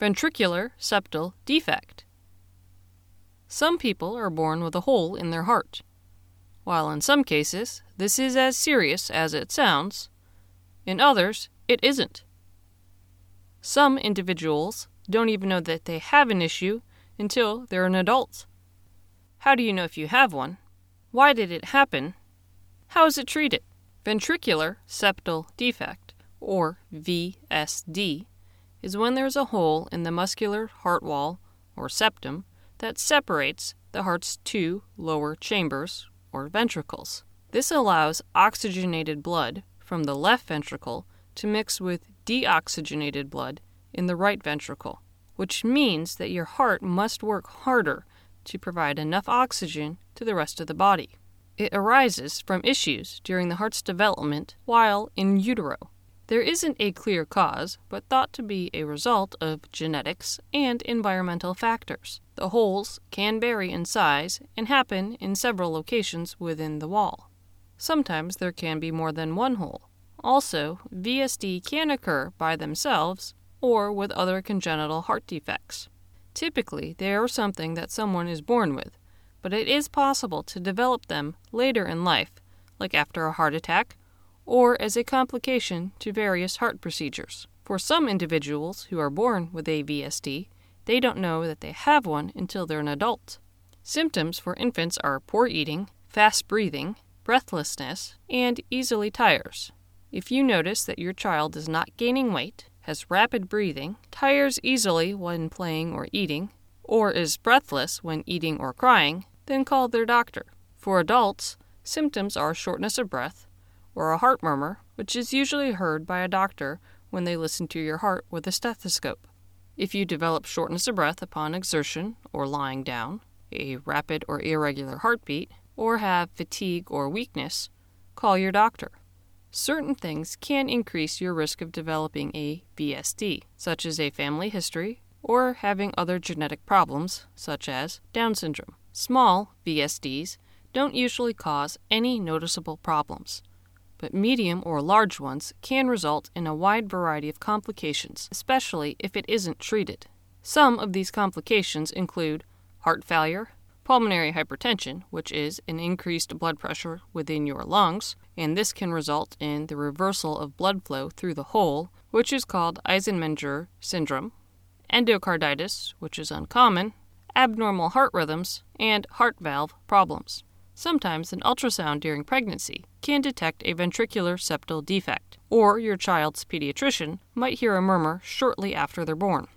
ventricular septal defect. Some people are born with a hole in their heart. While in some cases this is as serious as it sounds, in others it isn't. Some individuals don't even know that they have an issue until they're an adult. How do you know if you have one? Why did it happen? How is it treated? Ventricular septal defect, or VSD, is when there's a hole in the muscular heart wall, or septum, that separates the heart's two lower chambers, or ventricles. This allows oxygenated blood from the left ventricle to mix with deoxygenated blood in the right ventricle, which means that your heart must work harder to provide enough oxygen to the rest of the body. It arises from issues during the heart's development while in utero. There isn't a clear cause, but thought to be a result of genetics and environmental factors. The holes can vary in size and happen in several locations within the wall. Sometimes there can be more than one hole. Also, VSD can occur by themselves or with other congenital heart defects. Typically, they are something that someone is born with, but it is possible to develop them later in life, like after a heart attack or as a complication to various heart procedures. For some individuals who are born with a VSD, they don't know that they have one until they're an adult. Symptoms for infants are poor eating, fast breathing, breathlessness, and easily tires. If you notice that your child is not gaining weight, has rapid breathing, tires easily when playing or eating, or is breathless when eating or crying, then call their doctor. For adults, symptoms are shortness of breath or a heart murmur, which is usually heard by a doctor when they listen to your heart with a stethoscope. If you develop shortness of breath upon exertion or lying down, a rapid or irregular heartbeat, or have fatigue or weakness, call your doctor. Certain things can increase your risk of developing a VSD, such as a family history or having other genetic problems, such as Down syndrome. Small VSDs don't usually cause any noticeable problems, but medium or large ones can result in a wide variety of complications, especially if it isn't treated. Some of these complications include heart failure, pulmonary hypertension, which is an increased blood pressure within your lungs, and this can result in the reversal of blood flow through the hole, which is called Eisenmenger syndrome, endocarditis, which is uncommon, abnormal heart rhythms, and heart valve problems. Sometimes an ultrasound during pregnancy can detect a ventricular septal defect, or your child's pediatrician might hear a murmur shortly after they're born.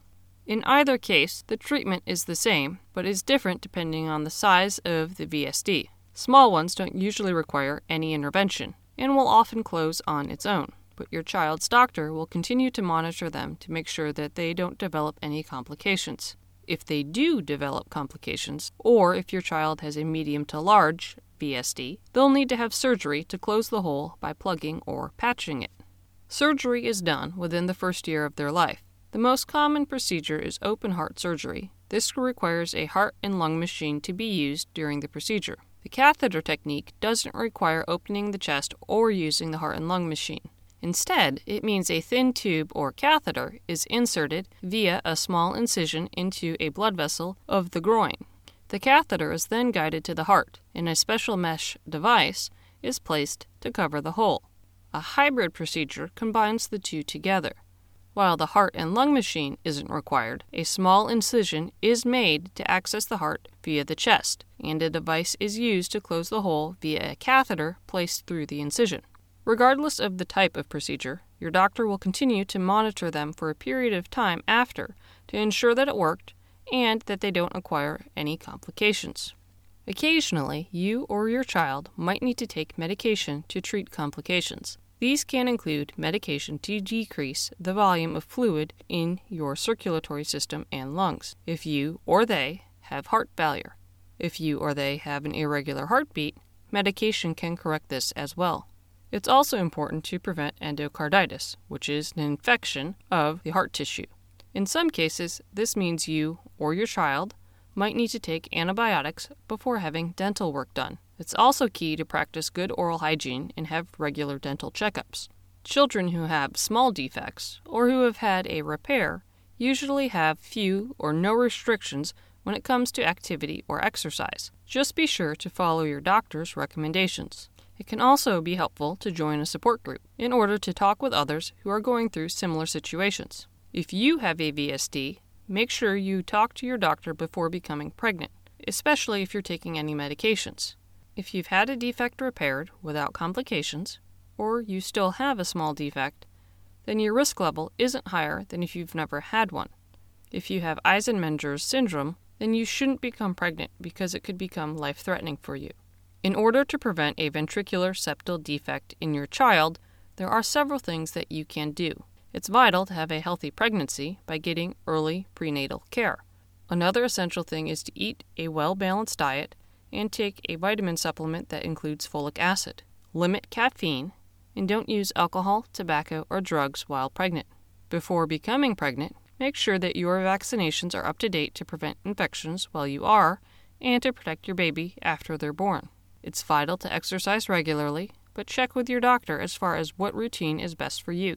In either case, the treatment is the same, but is different depending on the size of the VSD. Small ones don't usually require any intervention and will often close on its own, but your child's doctor will continue to monitor them to make sure that they don't develop any complications. If they do develop complications, or if your child has a medium to large VSD, they'll need to have surgery to close the hole by plugging or patching it. Surgery is done within the first year of their life. The most common procedure is open heart surgery. This requires a heart and lung machine to be used during the procedure. The catheter technique doesn't require opening the chest or using the heart and lung machine. Instead, it means a thin tube or catheter is inserted via a small incision into a blood vessel of the groin. The catheter is then guided to the heart, and a special mesh device is placed to cover the hole. A hybrid procedure combines the two together. While the heart and lung machine isn't required, a small incision is made to access the heart via the chest, and a device is used to close the hole via a catheter placed through the incision. Regardless of the type of procedure, your doctor will continue to monitor them for a period of time after to ensure that it worked and that they don't acquire any complications. Occasionally, you or your child might need to take medication to treat complications. These can include medication to decrease the volume of fluid in your circulatory system and lungs if you or they have heart failure. If you or they have an irregular heartbeat, medication can correct this as well. It's also important to prevent endocarditis, which is an infection of the heart tissue. In some cases, this means you or your child might need to take antibiotics before having dental work done. It's also key to practice good oral hygiene and have regular dental checkups. Children who have small defects or who have had a repair usually have few or no restrictions when it comes to activity or exercise. Just be sure to follow your doctor's recommendations. It can also be helpful to join a support group in order to talk with others who are going through similar situations. If you have a VSD, make sure you talk to your doctor before becoming pregnant, especially if you're taking any medications. If you've had a defect repaired without complications, or you still have a small defect, then your risk level isn't higher than if you've never had one. If you have Eisenmenger's syndrome, then you shouldn't become pregnant because it could become life threatening for you. In order to prevent a ventricular septal defect in your child, there are several things that you can do. It's vital to have a healthy pregnancy by getting early prenatal care. Another essential thing is to eat a well balanced diet and take a vitamin supplement that includes folic acid. Limit caffeine and don't use alcohol, tobacco, or drugs while pregnant. Before becoming pregnant, make sure that your vaccinations are up to date to prevent infections while you are and to protect your baby after they're born. It's vital to exercise regularly, but check with your doctor as far as what routine is best for you.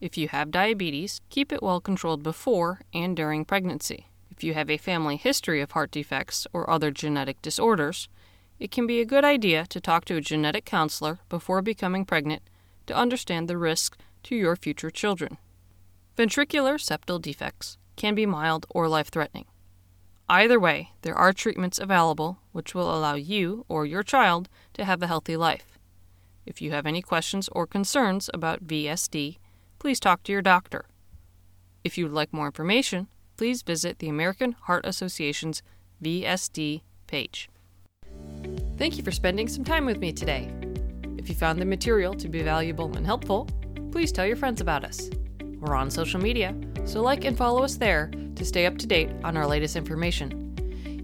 If you have diabetes, keep it well controlled before and during pregnancy. If you have a family history of heart defects or other genetic disorders, it can be a good idea to talk to a genetic counselor before becoming pregnant to understand the risk to your future children. Ventricular septal defects can be mild or life threatening. Either way, there are treatments available which will allow you or your child to have a healthy life. If you have any questions or concerns about VSD, please talk to your doctor. If you would like more information, please visit the American Heart Association's VSD page. Thank you for spending some time with me today. If you found the material to be valuable and helpful, please tell your friends about us. We're on social media, so like and follow us there to stay up to date on our latest information.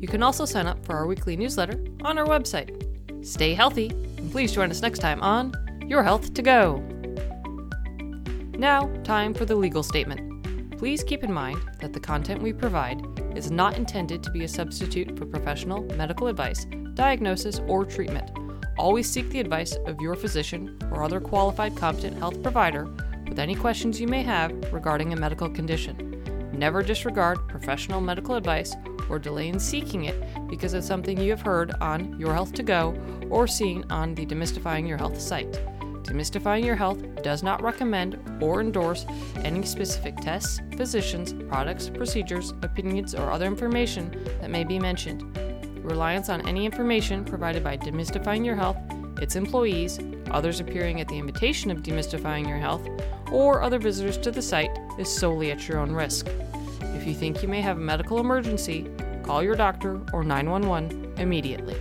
You can also sign up for our weekly newsletter on our website. Stay healthy, and please join us next time on Your Health to Go. Now, time for the legal statement. Please keep in mind that the content we provide is not intended to be a substitute for professional medical advice, diagnosis, or treatment. Always seek the advice of your physician or other qualified competent health provider with any questions you may have regarding a medical condition. Never disregard professional medical advice or delay in seeking it because of something you have heard on Your Health to Go or seen on the Demystifying Your Health site. Demystifying Your Health does not recommend or endorse any specific tests, physicians, products, procedures, opinions, or other information that may be mentioned. Reliance on any information provided by Demystifying Your Health, its employees, others appearing at the invitation of Demystifying Your Health, or other visitors to the site is solely at your own risk. If you think you may have a medical emergency, call your doctor or 911 immediately.